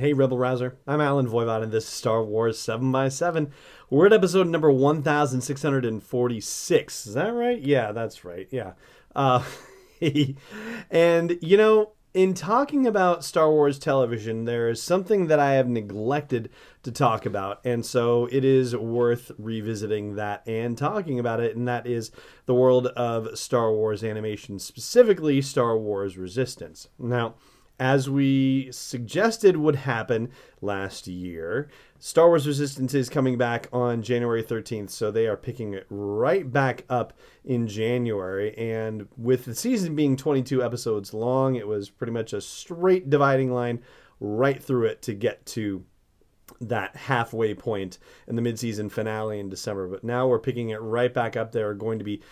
Hey, Rebel Rouser. I'm Allen Voivod, and this is Star Wars 7 by 7 We're at episode number 1646. Is that right? Yeah, that's right. Yeah. Uh, and, you know, in talking about Star Wars television, there is something that I have neglected to talk about. And so it is worth revisiting that and talking about it. And that is the world of Star Wars animation, specifically Star Wars Resistance. Now, as we suggested would happen last year. Star Wars Resistance is coming back on January 13th, so they are picking it right back up in January. And with the season being 22 episodes long, it was pretty much a straight dividing line right through it to get to that halfway point in the midseason finale in December. But now we're picking it right back up. There are going to be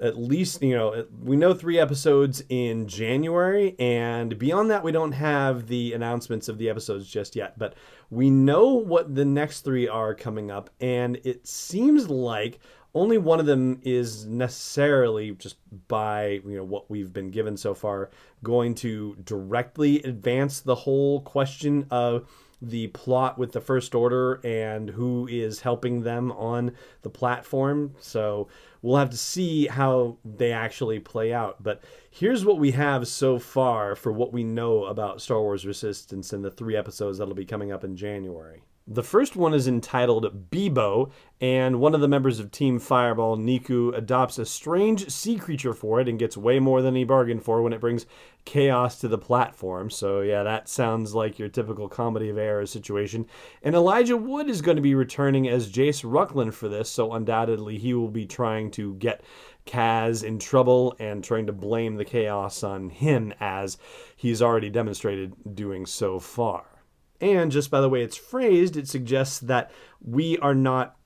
at least you know we know three episodes in January and beyond that we don't have the announcements of the episodes just yet but we know what the next 3 are coming up and it seems like only one of them is necessarily just by you know what we've been given so far going to directly advance the whole question of the plot with the First Order and who is helping them on the platform. So we'll have to see how they actually play out. But here's what we have so far for what we know about Star Wars Resistance in the three episodes that'll be coming up in January. The first one is entitled Bibo, and one of the members of Team Fireball, Neeku, adopts a strange sea creature for it and gets way more than he bargained for when it brings chaos to the platform. So, yeah, that sounds like your typical comedy of errors situation. And Elijah Wood is going to be returning as Jace Rucklin for this, so undoubtedly he will be trying to get Kaz in trouble and trying to blame the chaos on him as he's already demonstrated doing so far. And just by the way it's phrased, it suggests that we are not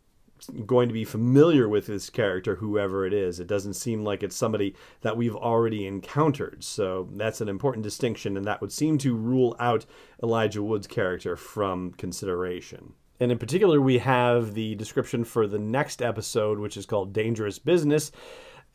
going to be familiar with this character, whoever it is. It doesn't seem like it's somebody that we've already encountered. So that's an important distinction, and that would seem to rule out Elijah Wood's character from consideration. And in particular, we have the description for the next episode, which is called Dangerous Business.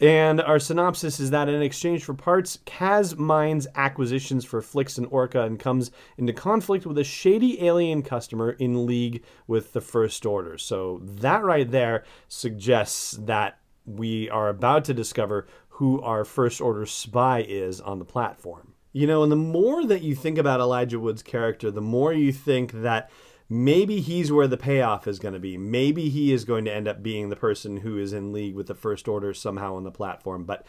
And our synopsis is that in exchange for parts, Kaz mines acquisitions for Flix and Orka and comes into conflict with a shady alien customer in league with the First Order. So that right there suggests that we are about to discover who our First Order spy is on the platform. You know, and the more that you think about Elijah Wood's character, the more you think that maybe he's where the payoff is going to be. Maybe he is going to end up being the person who is in league with the First Order somehow on the platform. But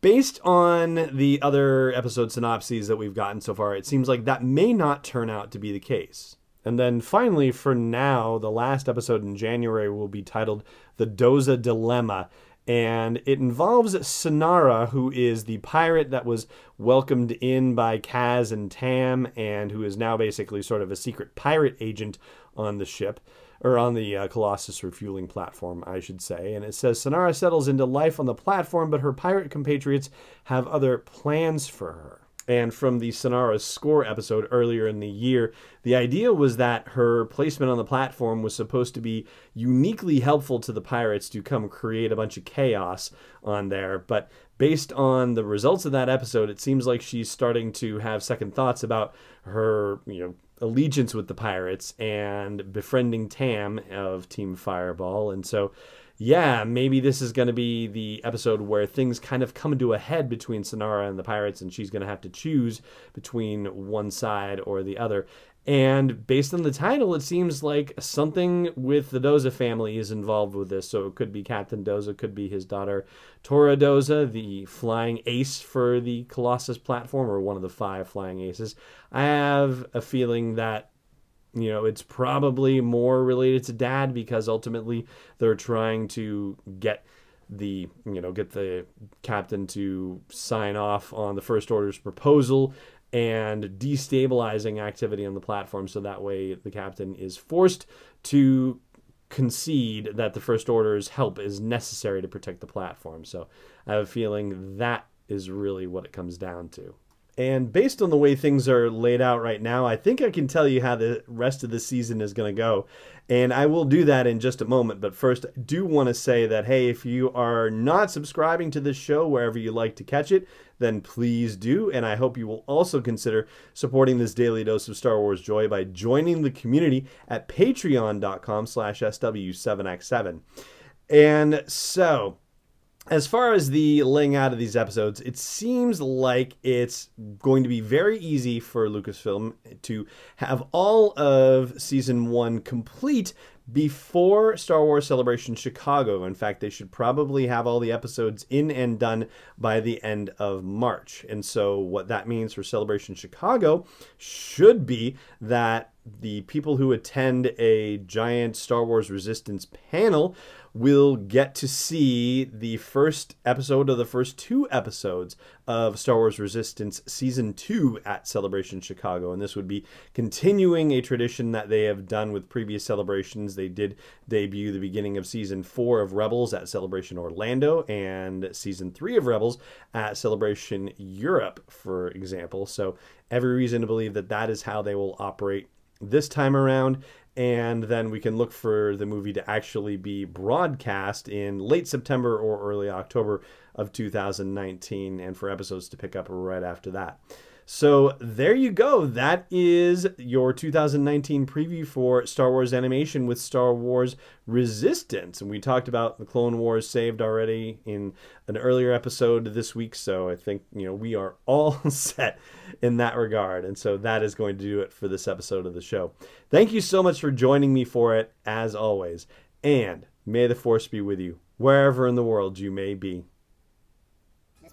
based on the other episode synopses that we've gotten so far, it seems like that may not turn out to be the case. And then finally, for now, the last episode in January will be titled The Doza Dilemma and it involves Synara, who is the pirate that was welcomed in by Kaz and Tam, and who is now basically sort of a secret pirate agent on the ship, or on the uh, Colossus refueling platform, I should say. And it says Synara settles into life on the platform, but her pirate compatriots have other plans for her and from the Synara's score episode earlier in the year, the idea was that her placement on the platform was supposed to be uniquely helpful to the pirates to come create a bunch of chaos on there. But based on the results of that episode, it seems like she's starting to have second thoughts about her, you know, allegiance with the pirates and befriending Tam of Team Fireball. And so yeah, maybe this is going to be the episode where things kind of come to a head between Synara and the pirates, and she's going to have to choose between one side or the other. And based on the title, it seems like something with the Doza family is involved with this. So it could be Captain Doza, could be his daughter Torra Doza, the flying ace for the Colossus platform, or one of the five flying aces. I have a feeling that you know, it's probably more related to dad because ultimately they're trying to get the you know get the captain to sign off on the first order's proposal and destabilizing activity on the platform. So that way the captain is forced to concede that the first order's help is necessary to protect the platform. So i have a feeling that is really what it comes down to And based on the way things are laid out right now, I think I can tell you how the rest of the season is going to go. And I will do that in just a moment. But first, I do want to say that, hey, if you are not subscribing to this show wherever you like to catch it, then please do. And I hope you will also consider supporting this daily dose of Star Wars joy by joining the community at patreon.com slash SW7X7. And so as far as the laying out of these episodes, it seems like it's going to be very easy for Lucasfilm to have all of season one complete before Star Wars Celebration Chicago. In fact, they should probably have all the episodes in and done by the end of March. And so, what that means for Celebration Chicago should be that the people who attend a giant Star Wars Resistance panel will get to see the first episode of the first two episodes of Star Wars Resistance Season 2 at Celebration Chicago. And this would be continuing a tradition that they have done with previous celebrations. They did debut the beginning of Season 4 of Rebels at Celebration Orlando and Season 3 of Rebels at Celebration Europe, for example. So, every reason to believe that that is how they will operate this time around and then we can look for the movie to actually be broadcast in late September or early October of 2019 and for episodes to pick up right after that. So there you go. That is your 2019 preview for Star Wars animation with Star Wars Resistance. And we talked about the Clone Wars saved already in an earlier episode this week. So I think, you know, we are all set in that regard. And so that is going to do it for this episode of the show. Thank you so much for joining me for it, as always. And may the Force be with you, wherever in the world you may be